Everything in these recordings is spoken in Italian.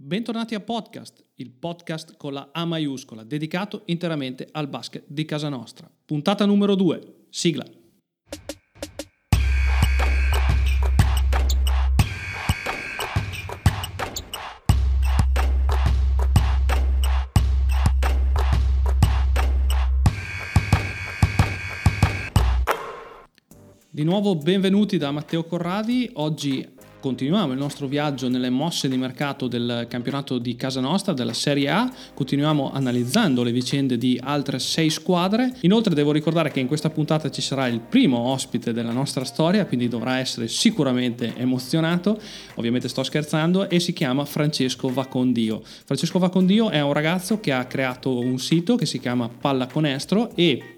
Bentornati a Podcast, il podcast con la A maiuscola, dedicato interamente al basket di casa nostra. Puntata numero 2, sigla. Di nuovo benvenuti da Matteo Corradi, oggi Continuiamo il nostro viaggio nelle mosse di mercato del campionato di casa nostra, della Serie A, continuiamo analizzando le vicende di altre sei squadre. Inoltre devo ricordare che in questa puntata ci sarà il primo ospite della nostra storia, quindi dovrà essere sicuramente emozionato, ovviamente sto scherzando, e si chiama Francesco Vacondio. Francesco Vacondio è un ragazzo che ha creato un sito che si chiama Pallaconestro e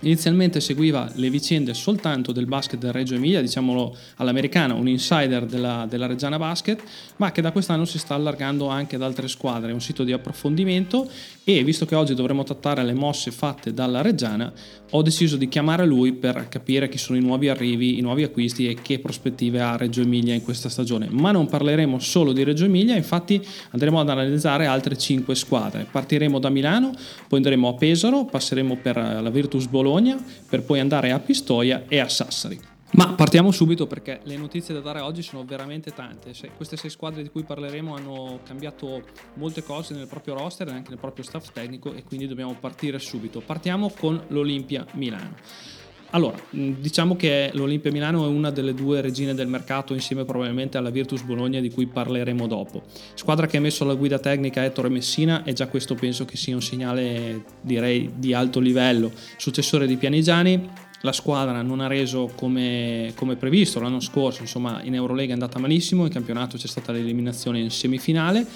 Inizialmente seguiva le vicende soltanto del basket del Reggio Emilia, diciamolo all'americana, un insider della, della Reggiana Basket, ma che da quest'anno si sta allargando anche ad altre squadre, è un sito di approfondimento e visto che oggi dovremo trattare le mosse fatte dalla Reggiana, ho deciso di chiamare lui per capire chi sono i nuovi arrivi, i nuovi acquisti e che prospettive ha Reggio Emilia in questa stagione. Ma non parleremo solo di Reggio Emilia, infatti andremo ad analizzare altre 5 squadre. Partiremo da Milano, poi andremo a Pesaro, passeremo per la Virtus Bologna, Bologna per poi andare a Pistoia e a Sassari. Ma partiamo subito perché le notizie da dare oggi sono veramente tante. queste sei squadre di cui parleremo hanno cambiato molte cose nel proprio roster e anche nel proprio staff tecnico e quindi dobbiamo partire subito. Partiamo con l'Olimpia Milano. Allora, diciamo che l'Olimpia Milano è una delle due regine del mercato insieme probabilmente alla Virtus Bologna di cui parleremo dopo. Squadra che ha messo alla guida tecnica Ettore Messina e già questo penso che sia un segnale direi di alto livello. Successore di Pianigiani, la squadra non ha reso come, come, previsto l'anno scorso, insomma in Eurolega è andata malissimo, in campionato c'è stata l'eliminazione in semifinale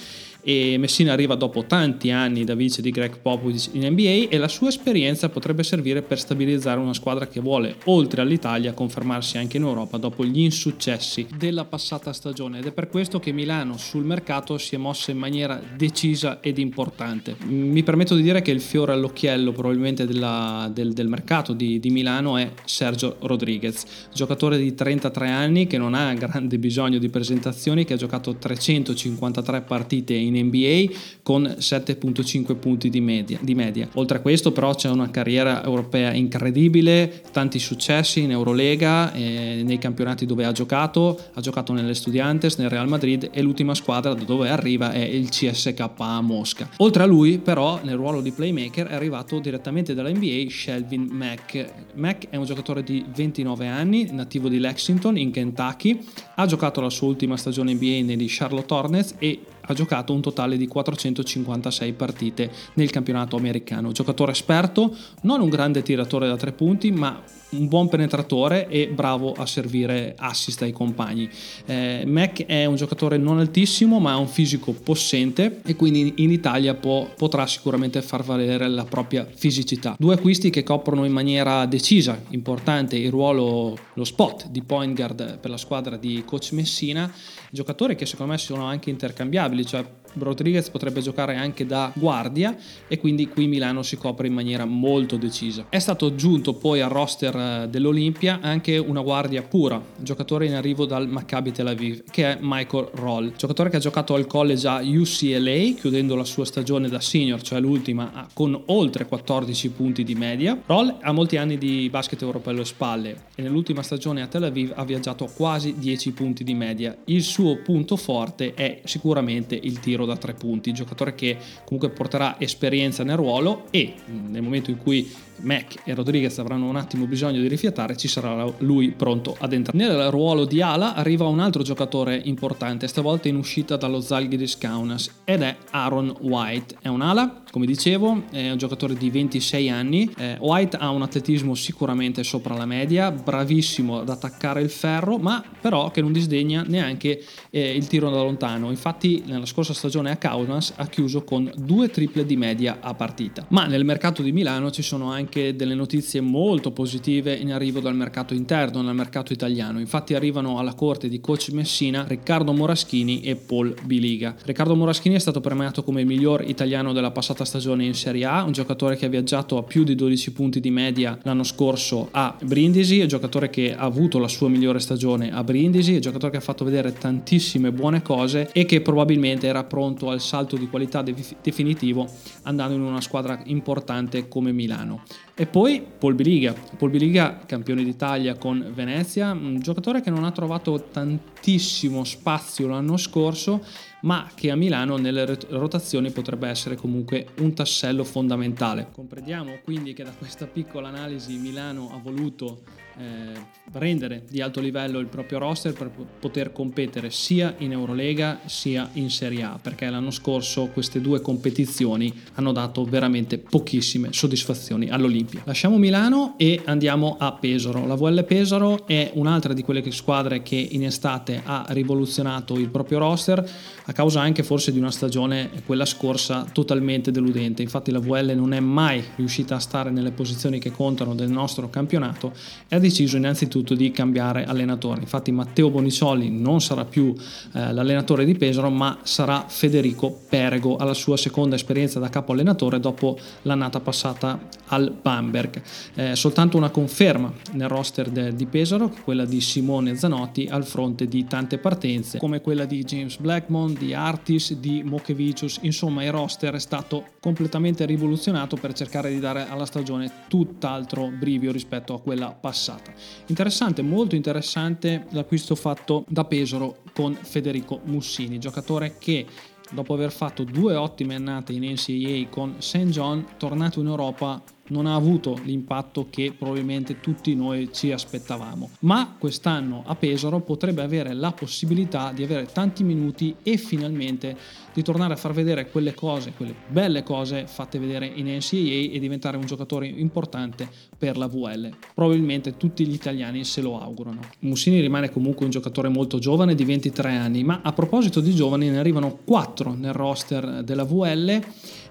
e Messina arriva dopo tanti anni da vice di Greg Popovich in NBA e la sua esperienza potrebbe servire per stabilizzare una squadra che vuole, oltre all'Italia, confermarsi anche in Europa dopo gli insuccessi della passata stagione ed è per questo che Milano sul mercato si è mossa in maniera decisa ed importante. Mi permetto di dire che il fiore all'occhiello probabilmente della, del, del, mercato di, di Milano è Sergio Rodriguez, giocatore di 33 anni che non ha grande bisogno di presentazioni, che ha giocato 353 partite in in NBA con 7.5 punti di media, di media. Oltre a questo però c'è una carriera europea incredibile, tanti successi in Eurolega, eh, nei campionati dove ha giocato, ha giocato nelle Studiantes, nel Real Madrid e l'ultima squadra da dove arriva è il CSK a Mosca. Oltre a lui però nel ruolo di playmaker è arrivato direttamente dalla NBA Shelvin Mack. Mack è un giocatore di 29 anni, nativo di Lexington in Kentucky, ha giocato la sua ultima stagione NBA negli Charlotte Hornets e ha giocato un totale di 456 partite nel campionato americano. Giocatore esperto, non un grande tiratore da tre punti, ma un buon penetratore e bravo a servire assist ai compagni. Eh, Mac è un giocatore non altissimo ma ha un fisico possente e quindi in Italia può, potrà sicuramente far valere la propria fisicità. Due acquisti che coprono in maniera decisa, importante il ruolo, lo spot di point guard per la squadra di coach Messina, giocatori che secondo me sono anche intercambiabili, cioè Rodriguez potrebbe giocare anche da guardia e quindi qui Milano si copre in maniera molto decisa. È stato aggiunto poi al roster eh, dell'Olimpia anche una guardia pura, giocatore in arrivo dal Maccabi Tel Aviv, che è Michael Roll, giocatore che ha giocato al college a UCLA, chiudendo la sua stagione da senior, cioè l'ultima, con oltre 14 punti di media. Roll ha molti anni di basket europeo alle spalle e nell'ultima stagione a Tel Aviv ha viaggiato quasi 10 punti di media. Il suo punto forte è sicuramente il tiro tiro da tre punti, giocatore che comunque porterà esperienza nel ruolo e nel momento in cui Mac e Rodriguez avranno un attimo bisogno di rifiatare, ci sarà lui pronto ad entrare. Nel ruolo di ala arriva un altro giocatore importante, stavolta in uscita dallo Zalgiris Kaunas ed è Aaron White. È un ala, come dicevo, è un giocatore di 26 anni. Eh, White ha un atletismo sicuramente sopra la media, bravissimo ad attaccare il ferro, ma però che non disdegna neanche eh, il tiro da lontano. Infatti nella scorsa stagione a Kaunas ha chiuso con due triple di media a partita. Ma nel mercato di Milano ci sono anche delle notizie molto positive in arrivo dal mercato interno, dal mercato italiano. Infatti arrivano alla corte di coach Messina Riccardo Moraschini e Paul Biliga. Riccardo Moraschini è stato premiato come miglior italiano della passata stagione in Serie A, un giocatore che ha viaggiato a più di 12 punti di media l'anno scorso a Brindisi, un giocatore che ha avuto la sua migliore stagione a Brindisi, un giocatore che ha fatto vedere tantissime buone cose e che probabilmente era pronto pronto al salto di qualità definitivo andando in una squadra importante come Milano. E poi Paul Biliga, Paul Biliga campione d'Italia con Venezia, un giocatore che non ha trovato tantissimo spazio l'anno scorso, ma che a Milano nelle rotazioni potrebbe essere comunque un tassello fondamentale. Comprendiamo quindi che da questa piccola analisi Milano ha voluto eh, rendere di alto livello il proprio roster per poter competere sia in Eurolega sia in Serie A, perché l'anno scorso queste due competizioni hanno dato veramente pochissime soddisfazioni all'Olimpia. Lasciamo Milano e andiamo a Pesaro. La VL Pesaro è un'altra di quelle squadre che in estate ha rivoluzionato il proprio roster a causa anche forse di una stagione, quella scorsa, totalmente deludente. Infatti la VL non è mai riuscita a stare nelle posizioni che contano del nostro campionato e ha deciso innanzitutto di cambiare allenatore. Infatti Matteo Bonicioli non sarà più eh, l'allenatore di Pesaro, ma sarà Federico Perego alla sua seconda esperienza da capo allenatore dopo l'annata passata al Bamberg. Eh, soltanto una conferma nel roster de, di Pesaro, quella di Simone Zanotti al fronte di tante partenze, come quella di James Blackmon, di Artis, di Mokevicius. Insomma, il roster è stato completamente rivoluzionato per cercare di dare alla stagione tutt'altro brivio rispetto a quella passata passata. Interessante, molto interessante l'acquisto fatto da Pesaro con Federico Mussini, giocatore che dopo aver fatto due ottime annate in NCAA con St. John, tornato in Europa non ha avuto l'impatto che probabilmente tutti noi ci aspettavamo. Ma quest'anno a Pesaro potrebbe avere la possibilità di avere tanti minuti e finalmente di tornare a far vedere quelle cose, quelle belle cose fatte vedere in NCAA e diventare un giocatore importante per la VL. Probabilmente tutti gli italiani se lo augurano. Mussini rimane comunque un giocatore molto giovane di 23 anni, ma a proposito di giovani ne arrivano 4 nel roster della VL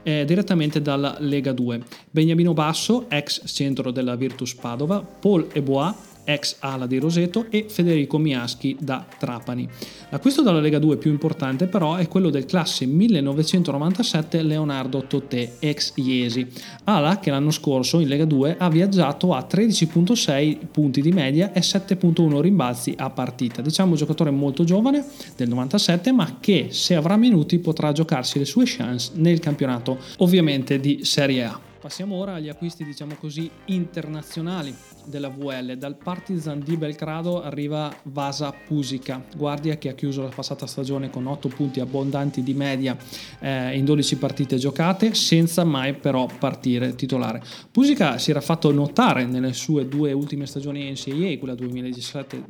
eh, direttamente dalla Lega 2. Beniamino Basso, ex centro della Virtus Padova, Paul Ebois, ex ala di Roseto, e Federico Miaschi da Trapani. L'acquisto dalla Lega 2 più importante però è quello del classe 1997 Leonardo Totè, ex Iesi, ala che l'anno scorso in Lega 2 ha viaggiato a 13.6 punti di media e 7.1 rimbalzi a partita. Diciamo un giocatore molto giovane del 97 ma che se avrà minuti potrà giocarsi le sue chance nel campionato ovviamente di Serie A. Passiamo ora agli acquisti, diciamo così, internazionali della VL. Dal Partizan di Belgrado arriva Vasa Pusica, guardia che ha chiuso la passata stagione con 8 punti abbondanti di media eh, in 12 partite giocate, senza mai però partire titolare. Pusica si era fatto notare nelle sue due ultime stagioni NCAA, quella 2017-18,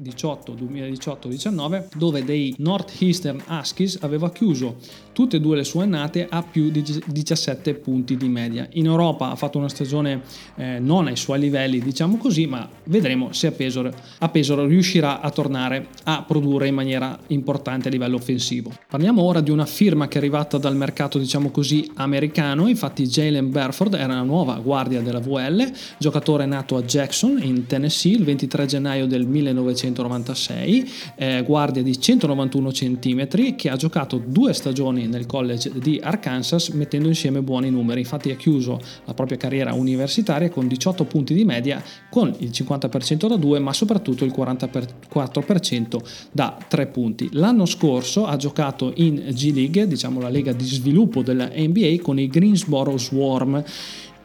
2018-19, dove dei Northeastern Huskies aveva chiuso tutte e due le sue annate a più di 17 punti di media. In Europa ha fatto una stagione eh, non ai suoi livelli, diciamo così, ma vedremo se a Pesaro, a Pesaro riuscirà a tornare a produrre in maniera importante a livello offensivo. Parliamo ora di una firma che è arrivata dal mercato, diciamo così, americano, infatti Jalen Berford era la nuova guardia della VL, giocatore nato a Jackson in Tennessee il 23 gennaio del 1996, eh, guardia di 191 cm che ha giocato due stagioni nel college di Arkansas mettendo insieme buoni numeri. Infatti ha chiuso la propria carriera universitaria con 18 punti di media, con il 50% da 2, ma soprattutto il 44% da 3 punti. L'anno scorso ha giocato in G League, diciamo la lega di sviluppo della NBA, con i Greensboro Swarm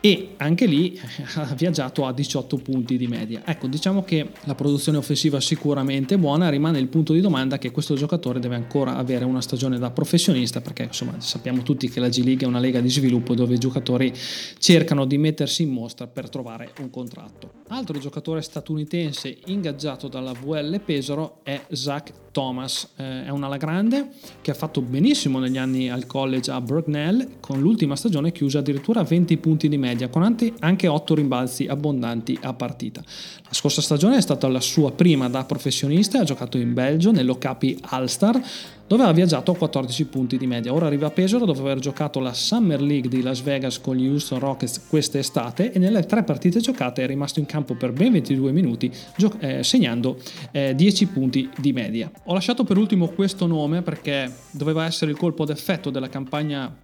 e anche lì ha viaggiato a 18 punti di media. Ecco, diciamo che la produzione offensiva sicuramente è buona, rimane il punto di domanda che questo giocatore deve ancora avere una stagione da professionista perché insomma sappiamo tutti che la G League è una lega di sviluppo dove i giocatori cercano di mettersi in mostra per trovare un contratto. Altro giocatore statunitense ingaggiato dalla VL Pesaro è Zach Thomas, eh, è un ala grande che ha fatto benissimo negli anni al college a Burknell con l'ultima stagione chiusa addirittura a 20 punti di media con anche 8 rimbalzi abbondanti a partita. La scorsa stagione è stata la sua prima da professionista, ha giocato in Belgio nell'Ocapi All-Star, dove ha viaggiato a 14 punti di media. Ora arriva a Pesaro dopo aver giocato la Summer League di Las Vegas con gli Houston Rockets quest'estate e nelle tre partite giocate è rimasto in campo per ben 22 minuti, gio- eh, segnando eh, 10 punti di media. Ho lasciato per ultimo questo nome perché doveva essere il colpo d'effetto della campagna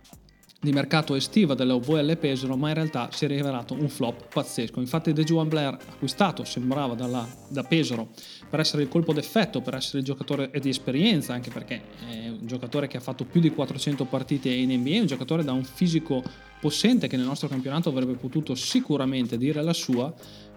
di mercato estiva della VL Pesaro, ma in realtà si è rivelato un flop pazzesco. Infatti De Juan Blair, acquistato, sembrava dalla, da Pesaro per essere il colpo d'effetto, per essere il giocatore di esperienza, anche perché è un giocatore che ha fatto più di 400 partite in NBA, un giocatore da un fisico possente che nel nostro campionato avrebbe potuto sicuramente dire la sua,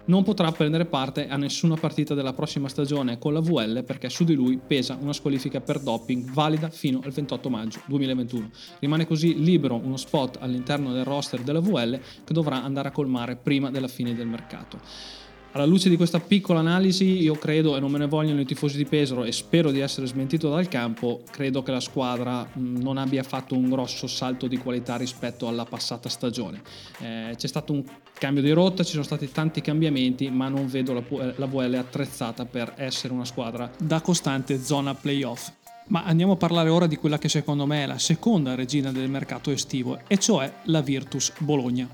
non potrà prendere parte a nessuna partita della prossima stagione con la VL perché su di lui pesa una squalifica per doping valida fino al 28 maggio 2021. Rimane così libero uno spot all'interno del roster della VL che dovrà andare a colmare prima della fine del mercato. Alla luce di questa piccola analisi, io credo, e non me ne vogliono i tifosi di Pesaro, e spero di essere smentito dal campo, credo che la squadra non abbia fatto un grosso salto di qualità rispetto alla passata stagione. Eh, c'è stato un cambio di rotta, ci sono stati tanti cambiamenti, ma non vedo la, la VL attrezzata per essere una squadra da costante zona playoff. Ma andiamo a parlare ora di quella che secondo me è la seconda regina del mercato estivo, e cioè la Virtus Bologna.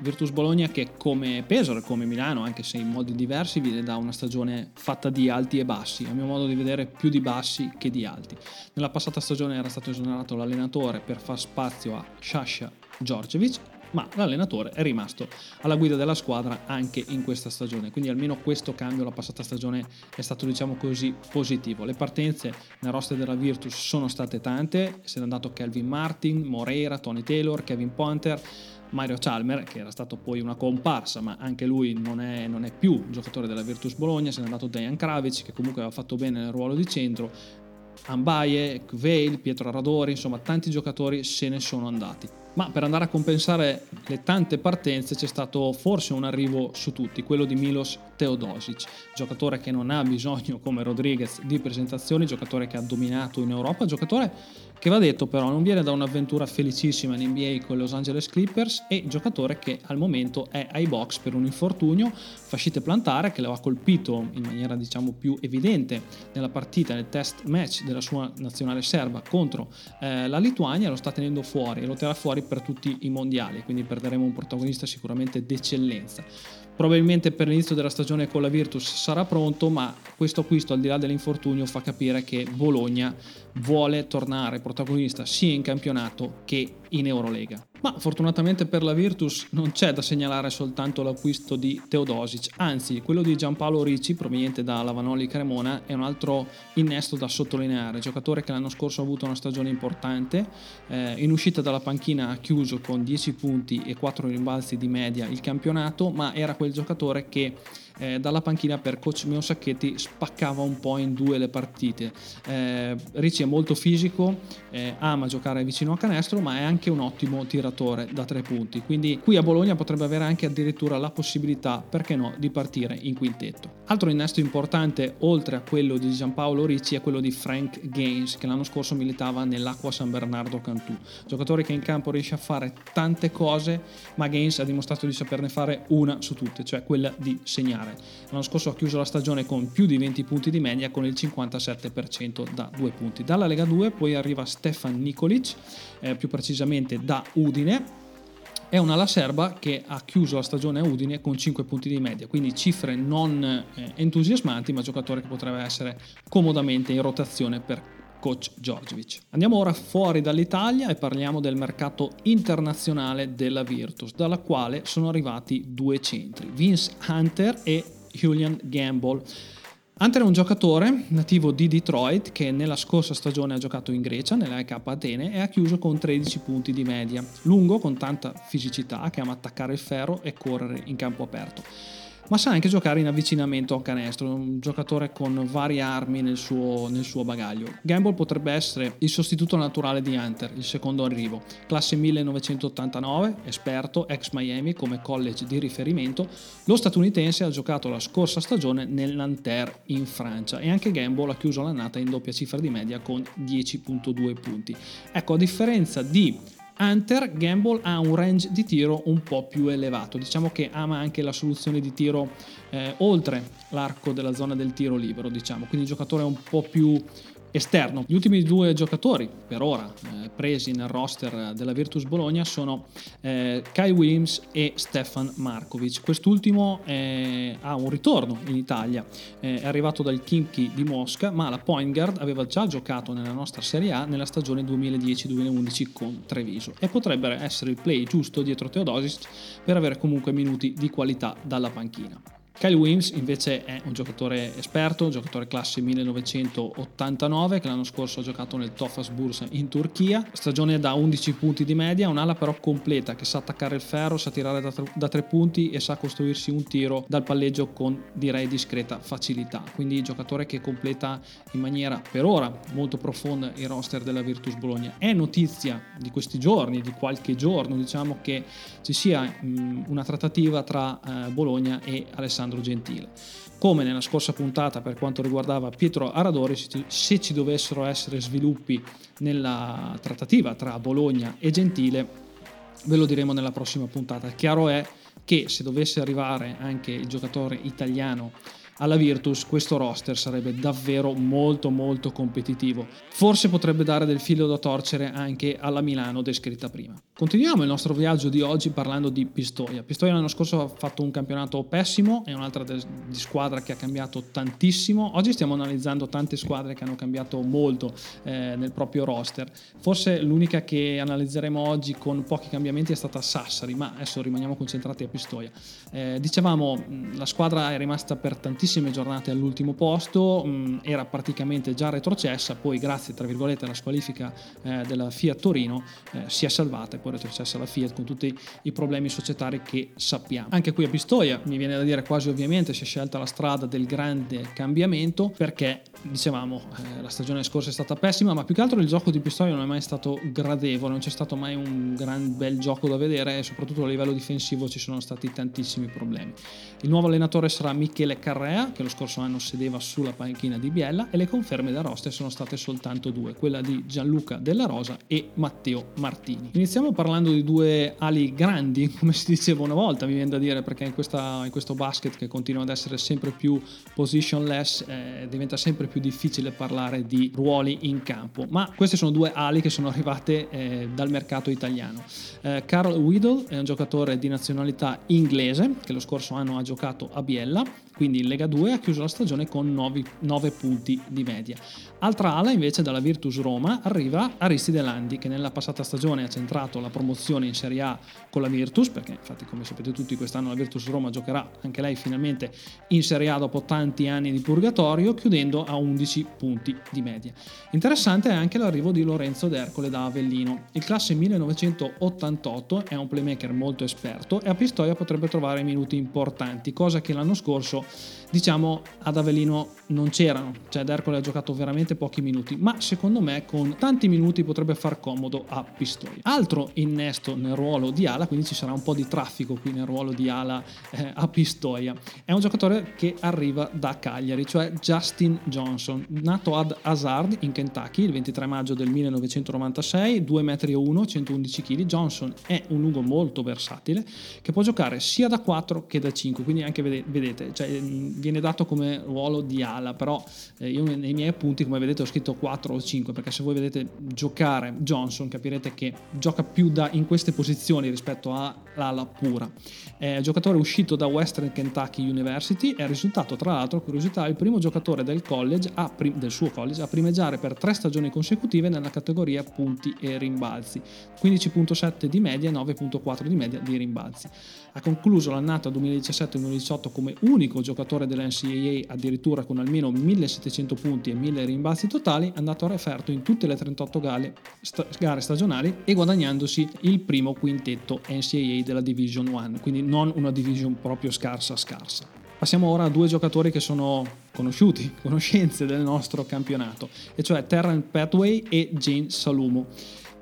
Virtus Bologna che come Pesaro come Milano, anche se in modi diversi, viene da una stagione fatta di alti e bassi, a mio modo di vedere più di bassi che di alti. Nella passata stagione era stato esonerato l'allenatore per far spazio a Sasha Djordjevic, ma l'allenatore è rimasto alla guida della squadra anche in questa stagione, quindi almeno questo cambio la passata stagione è stato diciamo così positivo. Le partenze nel roster della Virtus sono state tante, se n'è andato Kelvin Martin, Moreira, Tony Taylor, Kevin Ponter, Mario Chalmer, che era stato poi una comparsa, ma anche lui non è, non è più giocatore della Virtus Bologna, se n'è andato Dejan Kravic, che comunque aveva fatto bene nel ruolo di centro, Ambaye, Kveil, Pietro Radori, insomma tanti giocatori se ne sono andati ma per andare a compensare le tante partenze c'è stato forse un arrivo su tutti, quello di Milos Teodosic, giocatore che non ha bisogno come Rodriguez di presentazioni, giocatore che ha dominato in Europa, giocatore che va detto però non viene da un'avventura felicissima in NBA con i Los Angeles Clippers e giocatore che al momento è ai box per un infortunio, fascite plantare che lo ha colpito in maniera diciamo più evidente nella partita, nel test match della sua nazionale serba contro eh, la Lituania, lo sta tenendo fuori e lo terrà fuori per tutti i mondiali, quindi perderemo un protagonista sicuramente d'eccellenza. Probabilmente per l'inizio della stagione con la Virtus sarà pronto, ma questo acquisto al di là dell'infortunio fa capire che Bologna vuole tornare protagonista sia in campionato che in Eurolega. Ma fortunatamente per la Virtus non c'è da segnalare soltanto l'acquisto di Teodosic, anzi quello di Giampaolo Ricci proveniente da Lavanoli Cremona è un altro innesto da sottolineare, giocatore che l'anno scorso ha avuto una stagione importante, eh, in uscita dalla panchina ha chiuso con 10 punti e 4 rimbalzi di media il campionato, ma era quel giocatore che eh, dalla panchina per coach Meo Sacchetti spaccava un po' in due le partite. Eh, Ricci è molto fisico, eh, ama giocare vicino a canestro, ma è anche un ottimo tiratore da tre punti. Quindi qui a Bologna potrebbe avere anche addirittura la possibilità, perché no, di partire in quintetto. Altro innesto importante, oltre a quello di Giampaolo Ricci, è quello di Frank Gaines, che l'anno scorso militava nell'Acqua San Bernardo Cantù. Giocatore che in campo riesce a fare tante cose, ma Gaines ha dimostrato di saperne fare una su tutte, cioè quella di segnare segnare. L'anno scorso ha chiuso la stagione con più di 20 punti di media con il 57% da due punti. Dalla Lega 2 poi arriva Stefan Nikolic, eh, più precisamente da Udine, è una ala serba che ha chiuso la stagione a Udine con 5 punti di media, quindi cifre non eh, entusiasmanti, ma giocatore che potrebbe essere comodamente in rotazione per coach Djordjevic. Andiamo ora fuori dall'Italia e parliamo del mercato internazionale della Virtus, dalla quale sono arrivati due centri, Vince Hunter e Julian Gamble. Hunter è un giocatore nativo di Detroit che nella scorsa stagione ha giocato in Grecia, nella EK Atene, e ha chiuso con 13 punti di media. Lungo, con tanta fisicità, che ama attaccare il ferro e correre in campo aperto ma sa anche giocare in avvicinamento a canestro, un giocatore con varie armi nel suo, nel suo bagaglio. Gamble potrebbe essere il sostituto naturale di Hunter, il secondo arrivo, classe 1989, esperto, ex Miami come college di riferimento, lo statunitense ha giocato la scorsa stagione nel Nanterre in Francia e anche Gamble ha chiuso l'annata in doppia cifra di media con 10.2 punti. Ecco, a differenza di Hunter Gamble ha un range di tiro un po' più elevato, diciamo che ama anche la soluzione di tiro eh, oltre l'arco della zona del tiro libero, diciamo, quindi il giocatore è un po' più esterno. Gli ultimi due giocatori per ora eh, presi nel roster della Virtus Bologna sono eh, Kai Williams e Stefan Markovic. Quest'ultimo eh, ha un ritorno in Italia, eh, è arrivato dal Kimki di Mosca, ma la point guard aveva già giocato nella nostra Serie A nella stagione 2010-2011 con Treviso e potrebbe essere il play giusto dietro Teodosic per avere comunque minuti di qualità dalla panchina. Kyle Williams invece è un giocatore esperto, un giocatore classe 1989 che l'anno scorso ha giocato nel Tofas Bursa in Turchia, stagione da 11 punti di media, un'ala però completa che sa attaccare il ferro, sa tirare da, tre, da 3 punti e sa costruirsi un tiro dal palleggio con direi discreta facilità, quindi giocatore che completa in maniera per ora molto profonda il roster della Virtus Bologna. È notizia di questi giorni, di qualche giorno diciamo che ci sia mh, una trattativa tra eh, Bologna e Alessandro Alessandro Gentile. Come nella scorsa puntata per quanto riguardava Pietro Aradori, se ci dovessero essere sviluppi nella trattativa tra Bologna e Gentile, ve lo diremo nella prossima puntata. Chiaro è che se dovesse arrivare anche il giocatore italiano alla Virtus questo roster sarebbe davvero molto molto competitivo. Forse potrebbe dare del filo da torcere anche alla Milano descritta prima. Continuiamo il nostro viaggio di oggi parlando di Pistoia. Pistoia l'anno scorso ha fatto un campionato pessimo, è un'altra de- di squadra che ha cambiato tantissimo. Oggi stiamo analizzando tante squadre che hanno cambiato molto eh, nel proprio roster. Forse l'unica che analizzeremo oggi con pochi cambiamenti è stata Sassari, ma adesso rimaniamo concentrati a Pistoia. Eh, dicevamo, la squadra è rimasta per tantissime giornate all'ultimo posto, mh, era praticamente già retrocessa, poi grazie tra virgolette alla squalifica eh, della Fiat Torino eh, si è salvata poi retrocessa la Fiat con tutti i problemi societari che sappiamo. Anche qui a Pistoia mi viene da dire quasi ovviamente si è scelta la strada del grande cambiamento perché dicevamo eh, la stagione scorsa è stata pessima ma più che altro il gioco di Pistoia non è mai stato gradevole, non c'è stato mai un gran bel gioco da vedere e soprattutto a livello difensivo ci sono stati tantissimi problemi. Il nuovo allenatore sarà Michele Carrea che lo scorso anno sedeva sulla panchina di Biella e le conferme da roster sono state soltanto due, quella di Gianluca Della Rosa e Matteo Martini. Iniziamo parlando di due ali grandi, come si diceva una volta, mi viene da dire, perché in, questa, in questo basket che continua ad essere sempre più positionless eh, diventa sempre più difficile parlare di ruoli in campo. Ma queste sono due ali che sono arrivate eh, dal mercato italiano. Eh, Carl Weedle è un giocatore di nazionalità inglese che lo scorso anno ha giocato a Biella quindi in Lega 2 ha chiuso la stagione con 9, 9 punti di media. Altra ala invece dalla Virtus Roma arriva Aristide Landi che nella passata stagione ha centrato la promozione in Serie A con la Virtus, perché infatti come sapete tutti quest'anno la Virtus Roma giocherà anche lei finalmente in Serie A dopo tanti anni di purgatorio, chiudendo a 11 punti di media. Interessante è anche l'arrivo di Lorenzo D'Ercole da Avellino. Il classe 1988 è un playmaker molto esperto e a Pistoia potrebbe trovare minuti importanti, cosa che l'anno scorso diciamo ad Avellino non c'erano, cioè D'Ercole ha giocato veramente pochi minuti, ma secondo me con tanti minuti potrebbe far comodo a Pistoia. Altro innesto nel ruolo di ala, quindi ci sarà un po' di traffico qui nel ruolo di ala eh, a Pistoia, è un giocatore che arriva da Cagliari, cioè Justin Johnson, nato ad Hazard in Kentucky il 23 maggio del 1996, 2 m 1, 111 kg, Johnson è un lungo molto versatile che può giocare sia da 4 che da 5, quindi anche vedete, cioè, viene dato come ruolo di ala, però eh, io nei miei appunti, come vedete, ho scritto 4 o 5, perché se voi vedete giocare Johnson capirete che gioca più da, in queste posizioni rispetto all'ala pura. È giocatore uscito da Western Kentucky University, è risultato tra l'altro, curiosità, il primo giocatore del, college a, del suo college a primeggiare per tre stagioni consecutive nella categoria punti e rimbalzi, 15.7 di media e 9.4 di media di rimbalzi. Ha concluso l'annata 2017-2018 come unico giocatore dell'NCAA addirittura con almeno 1700 punti e 1000 rimbalzi totali, andato a referto in tutte le 38 gare, sta- gare stagionali e guadagnandosi il primo quintetto NCAA della Division 1, quindi non una division proprio scarsa scarsa. Passiamo ora a due giocatori che sono conosciuti, conoscenze del nostro campionato, e cioè Terran Pathway e Jane Salumo.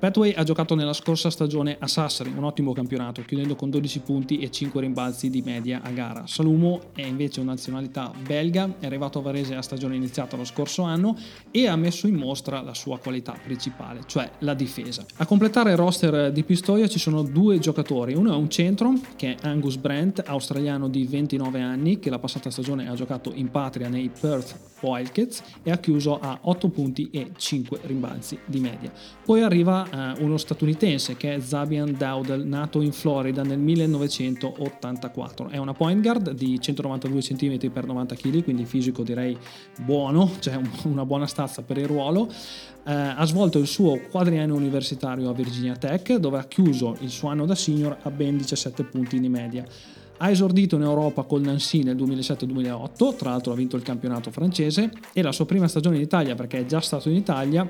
Petway ha giocato nella scorsa stagione a Sassari, un ottimo campionato, chiudendo con 12 punti e 5 rimbalzi di media a gara. Salumo è invece una nazionalità belga, è arrivato a Varese a stagione iniziata lo scorso anno e ha messo in mostra la sua qualità principale, cioè la difesa. A completare il roster di Pistoia ci sono due giocatori, uno è un centro che è Angus Brent, australiano di 29 anni, che la passata stagione ha giocato in patria nei Perth Wildcats e ha chiuso a 8 punti e 5 rimbalzi di media. Poi arriva eh, uno statunitense che è Zabian Dowdle, nato in Florida nel 1984. È una point guard di 192 cm x 90 kg, quindi fisico direi buono, cioè una buona stazza per il ruolo. Eh, ha svolto il suo quadriennio universitario a Virginia Tech, dove ha chiuso il suo anno da senior a ben 17 punti di media. Ha esordito in Europa col Nancy nel 2007-2008, tra l'altro ha vinto il campionato francese e la sua prima stagione in Italia, perché è già stato in Italia,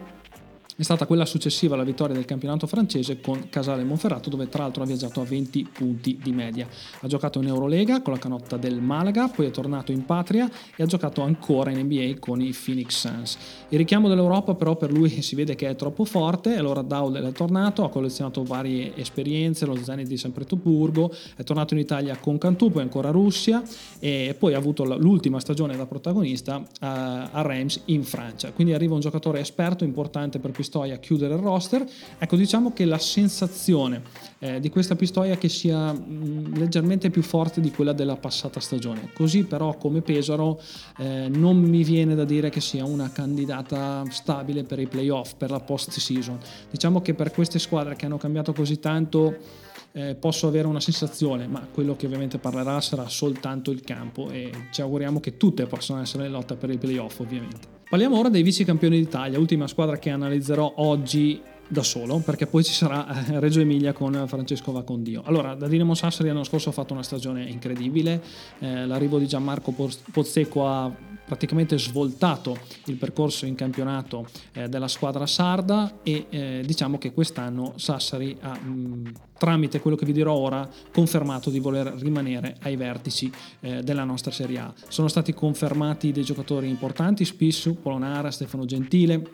è stata quella successiva alla vittoria del campionato francese con Casale Monferrato dove tra l'altro ha viaggiato a 20 punti di media. Ha giocato in Eurolega con la canotta del Malaga, poi è tornato in patria e ha giocato ancora in NBA con i Phoenix Suns. Il richiamo dell'Europa però per lui si vede che è troppo forte, allora Dowdle è tornato, ha collezionato varie esperienze, lo Zenit di San Pietroburgo, è tornato in Italia con Cantù, poi ancora Russia e poi ha avuto l'ultima stagione da protagonista a, a Reims in Francia. Quindi arriva un giocatore esperto, importante per Pistoia chiudere il roster. Ecco, diciamo che la sensazione eh, di questa Pistoia che sia mh, mm, leggermente più forte di quella della passata stagione. Così però come Pesaro eh, non mi viene da dire che sia una candidata stabile per i playoff, per la post season. Diciamo che per queste squadre che hanno cambiato così tanto eh, posso avere una sensazione, ma quello che ovviamente parlerà sarà soltanto il campo e ci auguriamo che tutte possano essere in lotta per i playoff ovviamente. Parliamo ora dei vice campioni d'Italia, ultima squadra che analizzerò oggi da solo, perché poi ci sarà eh, Reggio Emilia con Francesco Vacondio. Allora, da Dinamo Sassari l'anno scorso ha fatto una stagione incredibile, eh, l'arrivo di Gianmarco Pozzecco ha praticamente svoltato il percorso in campionato eh, della squadra sarda e eh, diciamo che quest'anno Sassari ha mh, tramite quello che vi dirò ora confermato di voler rimanere ai vertici eh, della nostra Serie A. Sono stati confermati dei giocatori importanti, Spissu, Polonara, Stefano Gentile,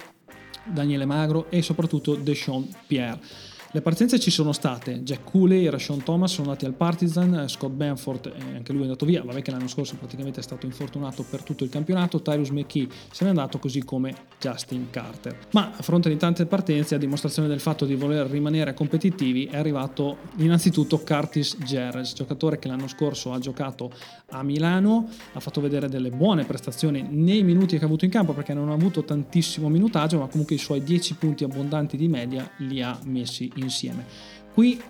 Daniele Magro e soprattutto Deshaun Pierre. Le partenze ci sono state, Jack Cooley e Rashawn Thomas sono andati al Partizan, eh, Scott Benford, eh, anche lui è andato via, vabbè che l'anno scorso praticamente è stato infortunato per tutto il campionato, Tyrus McKee se n'è andato così come Justin Carter. Ma a fronte di tante partenze, a dimostrazione del fatto di voler rimanere competitivi, è arrivato innanzitutto Curtis Jerez, giocatore che l'anno scorso ha giocato a Milano, ha fatto vedere delle buone prestazioni nei minuti che ha avuto in campo perché non ha avuto tantissimo minutaggio, ma comunque i suoi 10 punti abbondanti di media li ha messi insieme. Qui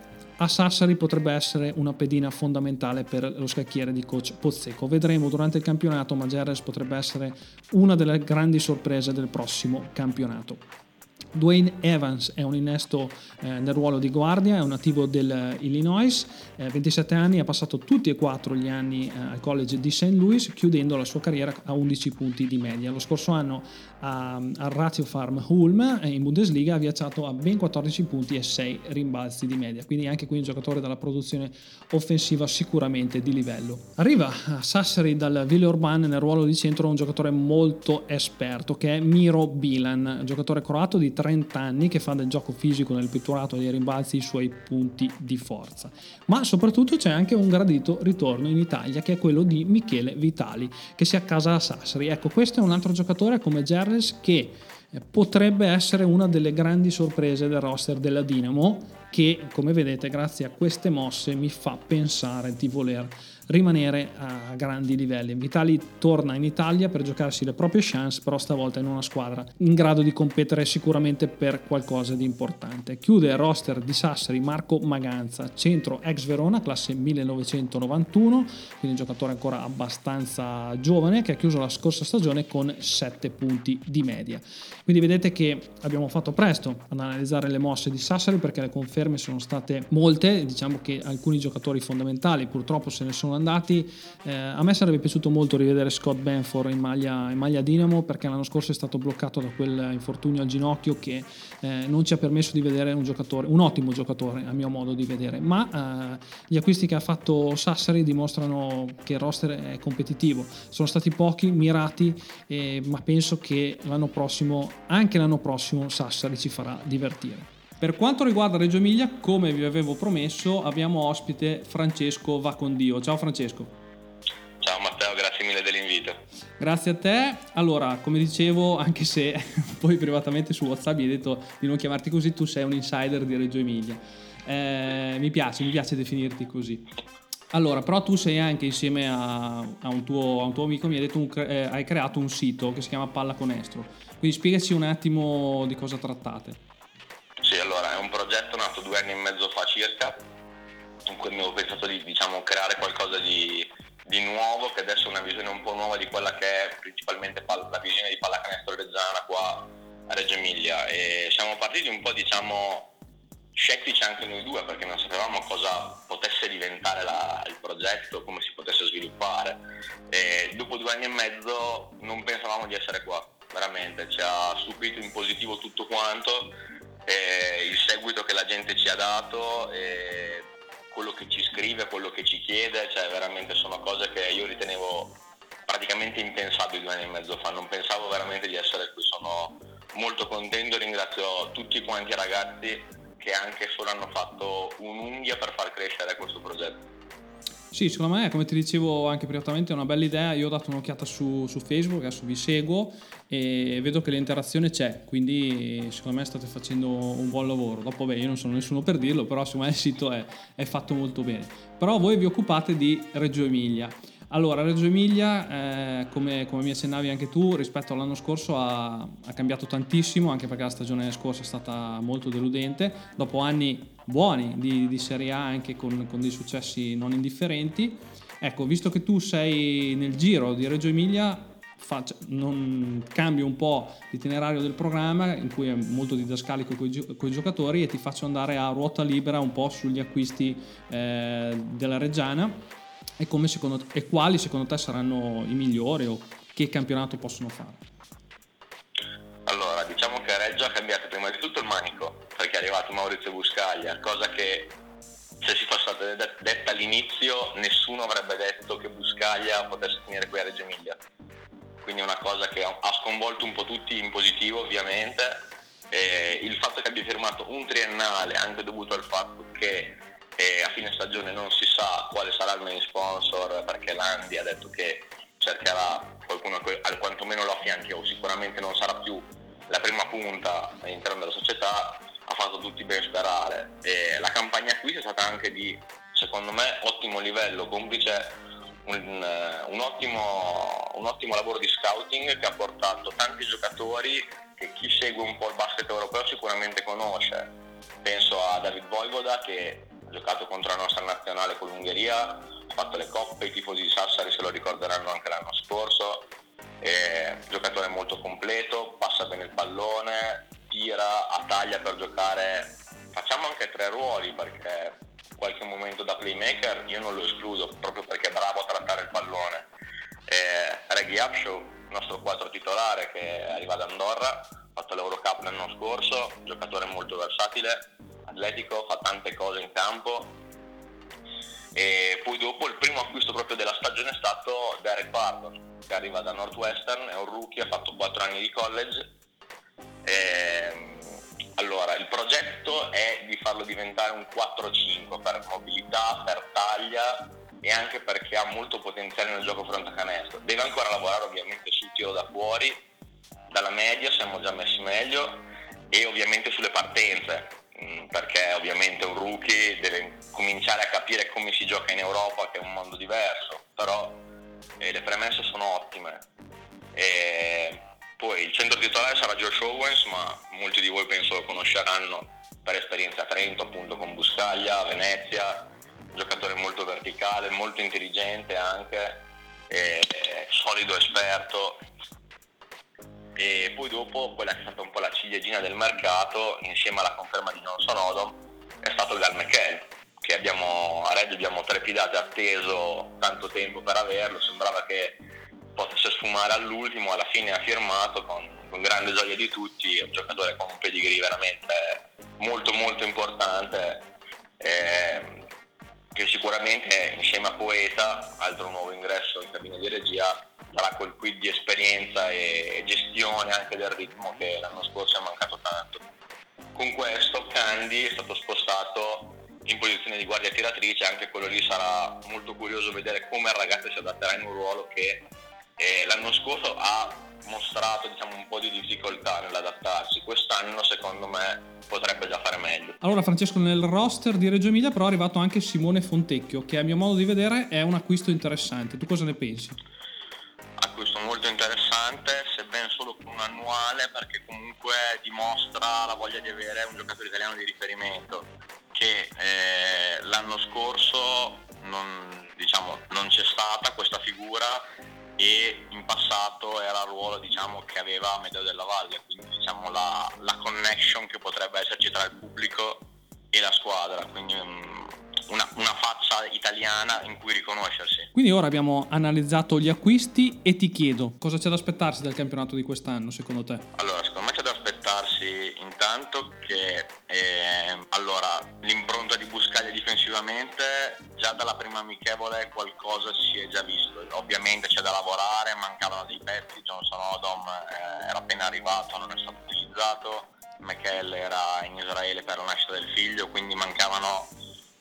a Sassari potrebbe essere una pedina fondamentale per lo scacchiere di coach Pozzecco. Vedremo durante il campionato, ma Gerres potrebbe essere una delle grandi sorprese del prossimo campionato. Dwayne Evans è un innesto eh, nel ruolo di guardia, è un nativo dell'Illinois, eh, 27 anni, ha passato tutti e quattro gli anni eh, al college di St. Louis, chiudendo la sua carriera a 11 punti di media. Lo scorso anno al Ratio Farm Hulm eh, in Bundesliga ha viaggiato a ben 14 punti e 6 rimbalzi di media, quindi anche qui un giocatore dalla produzione offensiva sicuramente di livello. Arriva a Sassari dal Villeurbanne nel ruolo di centro un giocatore molto esperto che è Miro Bilan, giocatore croato di 30 anni che fa del gioco fisico nel pitturato dei rimbalzi i suoi punti di forza. Ma soprattutto c'è anche un gradito ritorno in Italia che è quello di Michele Vitali che si accasa a Sassari. Ecco, questo è un altro giocatore come Gerles che eh, potrebbe essere una delle grandi sorprese del roster della Dinamo che come vedete grazie a queste mosse mi fa pensare di voler rimanere a grandi livelli. Vitali torna in Italia per giocarsi le proprie chance, però stavolta in una squadra in grado di competere sicuramente per qualcosa di importante. Chiude il roster di Sassari Marco Maganza, centro ex Verona, classe 1991, quindi un giocatore ancora abbastanza giovane che ha chiuso la scorsa stagione con 7 punti di media. Quindi vedete che abbiamo fatto presto ad analizzare le mosse di Sassari perché le conferme sono state molte, diciamo che alcuni giocatori fondamentali purtroppo se ne sono andati. Eh, a me sarebbe piaciuto molto rivedere Scott Benford in maglia, in maglia, Dinamo perché l'anno scorso è stato bloccato da quel infortunio al ginocchio che eh, non ci ha permesso di vedere un giocatore, un ottimo giocatore a mio modo di vedere. Ma eh, gli acquisti che ha fatto Sassari dimostrano che il roster è competitivo. Sono stati pochi, mirati, ma penso che l'anno prossimo, anche l'anno prossimo, Sassari ci farà divertire. Per quanto riguarda Reggio Emilia, come vi avevo promesso, abbiamo ospite Francesco Vacondio. Ciao Francesco. Ciao Matteo, grazie mille dell'invito. Grazie a te. Allora, come dicevo, anche se poi privatamente su WhatsApp mi hai detto di non chiamarti così, tu sei un insider di Reggio Emilia. Eh, mi piace, mi piace definirti così. Allora, però tu sei anche insieme a, a, un, tuo, a un, tuo, amico, mi hai detto, un, eh, hai creato un sito che si chiama Palla Conestro. Quindi spiegaci un attimo di cosa trattate. Due anni e mezzo fa circa, in cui abbiamo pensato di diciamo, creare qualcosa di, di, nuovo, che adesso è una visione un po' nuova di quella che è principalmente la visione di pallacanestro reggiana qua a Reggio Emilia. E siamo partiti un po' diciamo scettici anche noi due perché non sapevamo cosa potesse diventare la, il progetto, come si potesse sviluppare. E dopo due anni e mezzo non pensavamo di essere qua, veramente, ci ha stupito in positivo tutto quanto, il seguito che la gente ci ha dato, quello che ci scrive, quello che ci chiede, cioè veramente sono cose che io ritenevo praticamente impensabili due anni e mezzo fa, non pensavo veramente di essere qui, sono molto contento e ringrazio tutti quanti i ragazzi che anche solo hanno fatto un'unghia per far crescere questo progetto. Sì, secondo me, come ti dicevo anche privatamente, è una bella idea. Io ho dato un'occhiata su, su, Facebook, adesso vi seguo e vedo che l'interazione c'è, quindi secondo me state facendo un buon lavoro. Dopo, beh, io non sono nessuno per dirlo, però secondo me il sito è, è fatto molto bene. Però voi vi occupate di Reggio Emilia. Allora, Reggio Emilia, eh, come, come, mi accennavi anche tu, rispetto all'anno scorso ha, ha, cambiato tantissimo, anche perché la stagione scorsa è stata molto deludente, dopo anni buoni di, di Serie A anche con, con, dei successi non indifferenti. Ecco, visto che tu sei nel giro di Reggio Emilia, Faccia, non cambio un po' l'itinerario del programma in cui è molto didascalico con i giocatori e ti faccio andare a ruota libera un po' sugli acquisti eh, della Reggiana e, secondo, e quali secondo te saranno i migliori o che campionato possono fare? Allora, diciamo che Reggio ha cambiato prima di tutto il manico, perché è arrivato Maurizio Buscaglia, cosa che se si fosse stata detta all'inizio nessuno avrebbe detto che Buscaglia potesse finire qui a Reggio Emilia. Quindi è una cosa che ha sconvolto un po' tutti in positivo ovviamente. E il fatto che abbia firmato un triennale anche dovuto al fatto che e a fine stagione non si sa quale sarà il main sponsor perché Landi ha detto che cercherà qualcuno che quantomeno lo affianchi o sicuramente non sarà più la prima punta all'interno della società ha fatto tutti ben sperare. E la campagna qui è stata anche di secondo me ottimo livello complice un, un, ottimo, un ottimo lavoro di scouting che ha portato tanti giocatori che chi segue un po' il basket europeo sicuramente conosce. Penso a David Voivoda che giocato contro la nostra nazionale con l'Ungheria, ha fatto le coppe, i tifosi di Sassari se lo ricorderanno anche l'anno scorso, è un giocatore molto completo, passa bene il pallone, tira, a taglia per giocare, facciamo anche tre ruoli perché qualche momento da playmaker io non lo escludo proprio perché è bravo a trattare il pallone. Eh, Reggie Upshaw, nostro quattro titolare che arriva da Andorra, ha fatto l'Eurocup l'anno scorso, giocatore molto versatile, atletico, fa tante cose in campo. E poi dopo il primo acquisto proprio della stagione è stato Derek Pardon, che arriva da Northwestern, è un rookie, ha fatto 4 anni di college. E, allora, il progetto è di farlo diventare un 4-5 per mobilità, per taglia e anche perché ha molto potenziale nel gioco fronte a canestro. Deve ancora lavorare ovviamente sul tiro da fuori, dalla media siamo già messi meglio e ovviamente sulle partenze perché ovviamente un rookie deve cominciare a capire come si gioca in Europa, che è un mondo diverso, però eh, le premesse sono ottime. E poi il centro titolare sarà Josh Owens, ma molti di voi penso lo conosceranno per esperienza a Trento, appunto con Buscaglia, Venezia, giocatore molto verticale, molto intelligente anche, solido, esperto, e poi dopo quella che è stata un po' la ciliegina del mercato insieme alla conferma di Johnson Odom è stato Gal McHale che abbiamo, a Reggio abbiamo trepidato e atteso tanto tempo per averlo sembrava che potesse sfumare all'ultimo alla fine ha firmato con, con grande gioia di tutti un giocatore con un pedigree veramente molto molto importante eh, che sicuramente insieme a Poeta altro nuovo ingresso in cabina di regia sarà quel quid di esperienza e gestione anche del ritmo che l'anno scorso è mancato tanto. con questo Candy è stato spostato in posizione di guardia tiratrice, anche quello lì sarà molto curioso vedere come il ragazzo si adatterà in un ruolo che eh, l'anno scorso ha mostrato diciamo, un po' di difficoltà nell'adattarsi, quest'anno secondo me potrebbe già fare meglio. Allora Francesco, nel roster di Reggio Emilia però è arrivato anche Simone Fontecchio, che a mio modo di vedere è un acquisto interessante, tu cosa ne pensi? Acquisto molto interessante, sebbene solo con un annuale, perché comunque dimostra la voglia di avere un giocatore italiano di riferimento, che eh, l'anno scorso non, diciamo, non c'è stata questa figura e in passato era il ruolo diciamo, che aveva Medeo della Valle, quindi diciamo, la, la, connection che potrebbe esserci tra il pubblico e la squadra, quindi um, una, una, faccia italiana in cui riconoscersi. Quindi ora abbiamo analizzato gli acquisti e ti chiedo cosa c'è da aspettarsi dal campionato di quest'anno secondo te? Allora, secondo me c'è da aspettarsi intanto che eh, allora, l'impronta di Buscaglia difensivamente già dalla prima amichevole qualcosa si è già visto, ovviamente c'è da lavorare, mancavano dei pezzi, Johnson Odom eh, era appena arrivato, non è stato utilizzato, Michael era in Israele per la nascita del figlio, quindi mancavano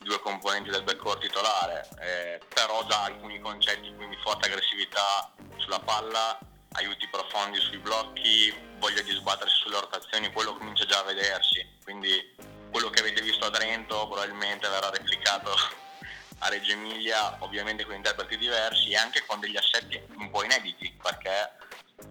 due componenti del backcourt titolare, eh, però già alcuni concetti, quindi forte aggressività sulla palla, aiuti profondi sui blocchi, voglia di sbattersi sulle rotazioni, quello comincia già a vedersi, quindi quello che avete visto a Trento probabilmente verrà replicato a Reggio Emilia, ovviamente con interpreti diversi e anche con degli assetti un po' inediti, perché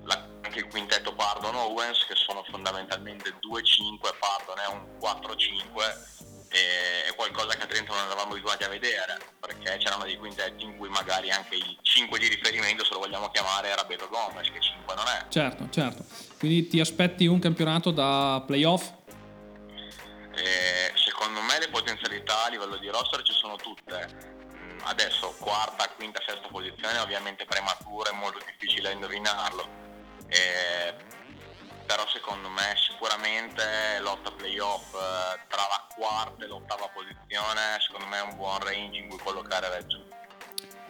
la, anche il quintetto Pardon Owens, che sono fondamentalmente 2-5, Pardon è un 4-5, è qualcosa che a Trento non eravamo abituati a vedere, perché c'erano dei quintetti in cui magari anche il 5 di riferimento, se lo vogliamo chiamare, era Beto Gomes, che 5 non è. Certo, certo. Quindi ti aspetti un campionato da playoff? Eh, secondo me le potenzialità a livello di roster ci sono tutte. Mm, adesso quarta, quinta, sesta posizione ovviamente prematura, è molto difficile indovinarlo. Eh, però secondo me sicuramente lotta playoff eh, tra la quarta e l'ottava posizione, secondo me è un buon range in cui collocare Reggio.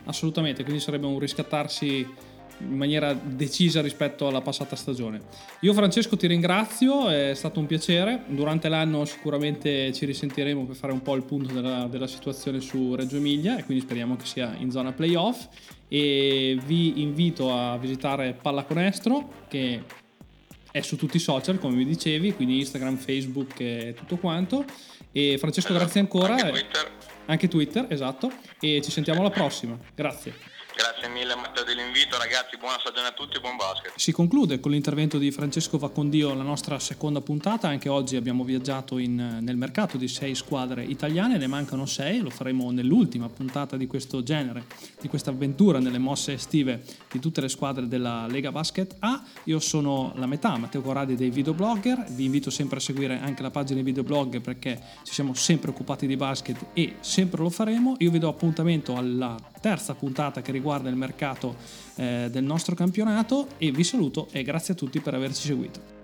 Assolutamente, quindi sarebbe un riscattarsi in maniera decisa rispetto alla passata stagione. Io Francesco ti ringrazio, è stato un piacere, durante l'anno sicuramente ci risentiremo per fare un po' il punto della, della situazione su Reggio Emilia e quindi speriamo che sia in zona playoff e vi invito a visitare Pallaconestro che è su tutti i social, come vi dicevi, quindi Instagram, Facebook e tutto quanto. E Francesco, grazie ancora. Anche Twitter. Anche Twitter, esatto. E ci sentiamo alla prossima. Grazie. Grazie mille Matteo dell'invito, ragazzi, buona stagione a tutti e buon basket. Si conclude con l'intervento di Francesco Vaccondio la nostra seconda puntata, anche oggi abbiamo viaggiato in, nel mercato di sei squadre italiane, ne mancano sei, lo faremo nell'ultima puntata di questo genere, di questa avventura nelle mosse estive di tutte le squadre della Lega Basket A. Io sono la metà, Matteo Corradi dei videoblogger, vi invito sempre a seguire anche la pagina di videoblog perché ci siamo sempre occupati di basket e sempre lo faremo. Io vi do appuntamento alla terza puntata che riguarda il mercato eh, del nostro campionato e vi saluto e grazie a tutti per averci seguito.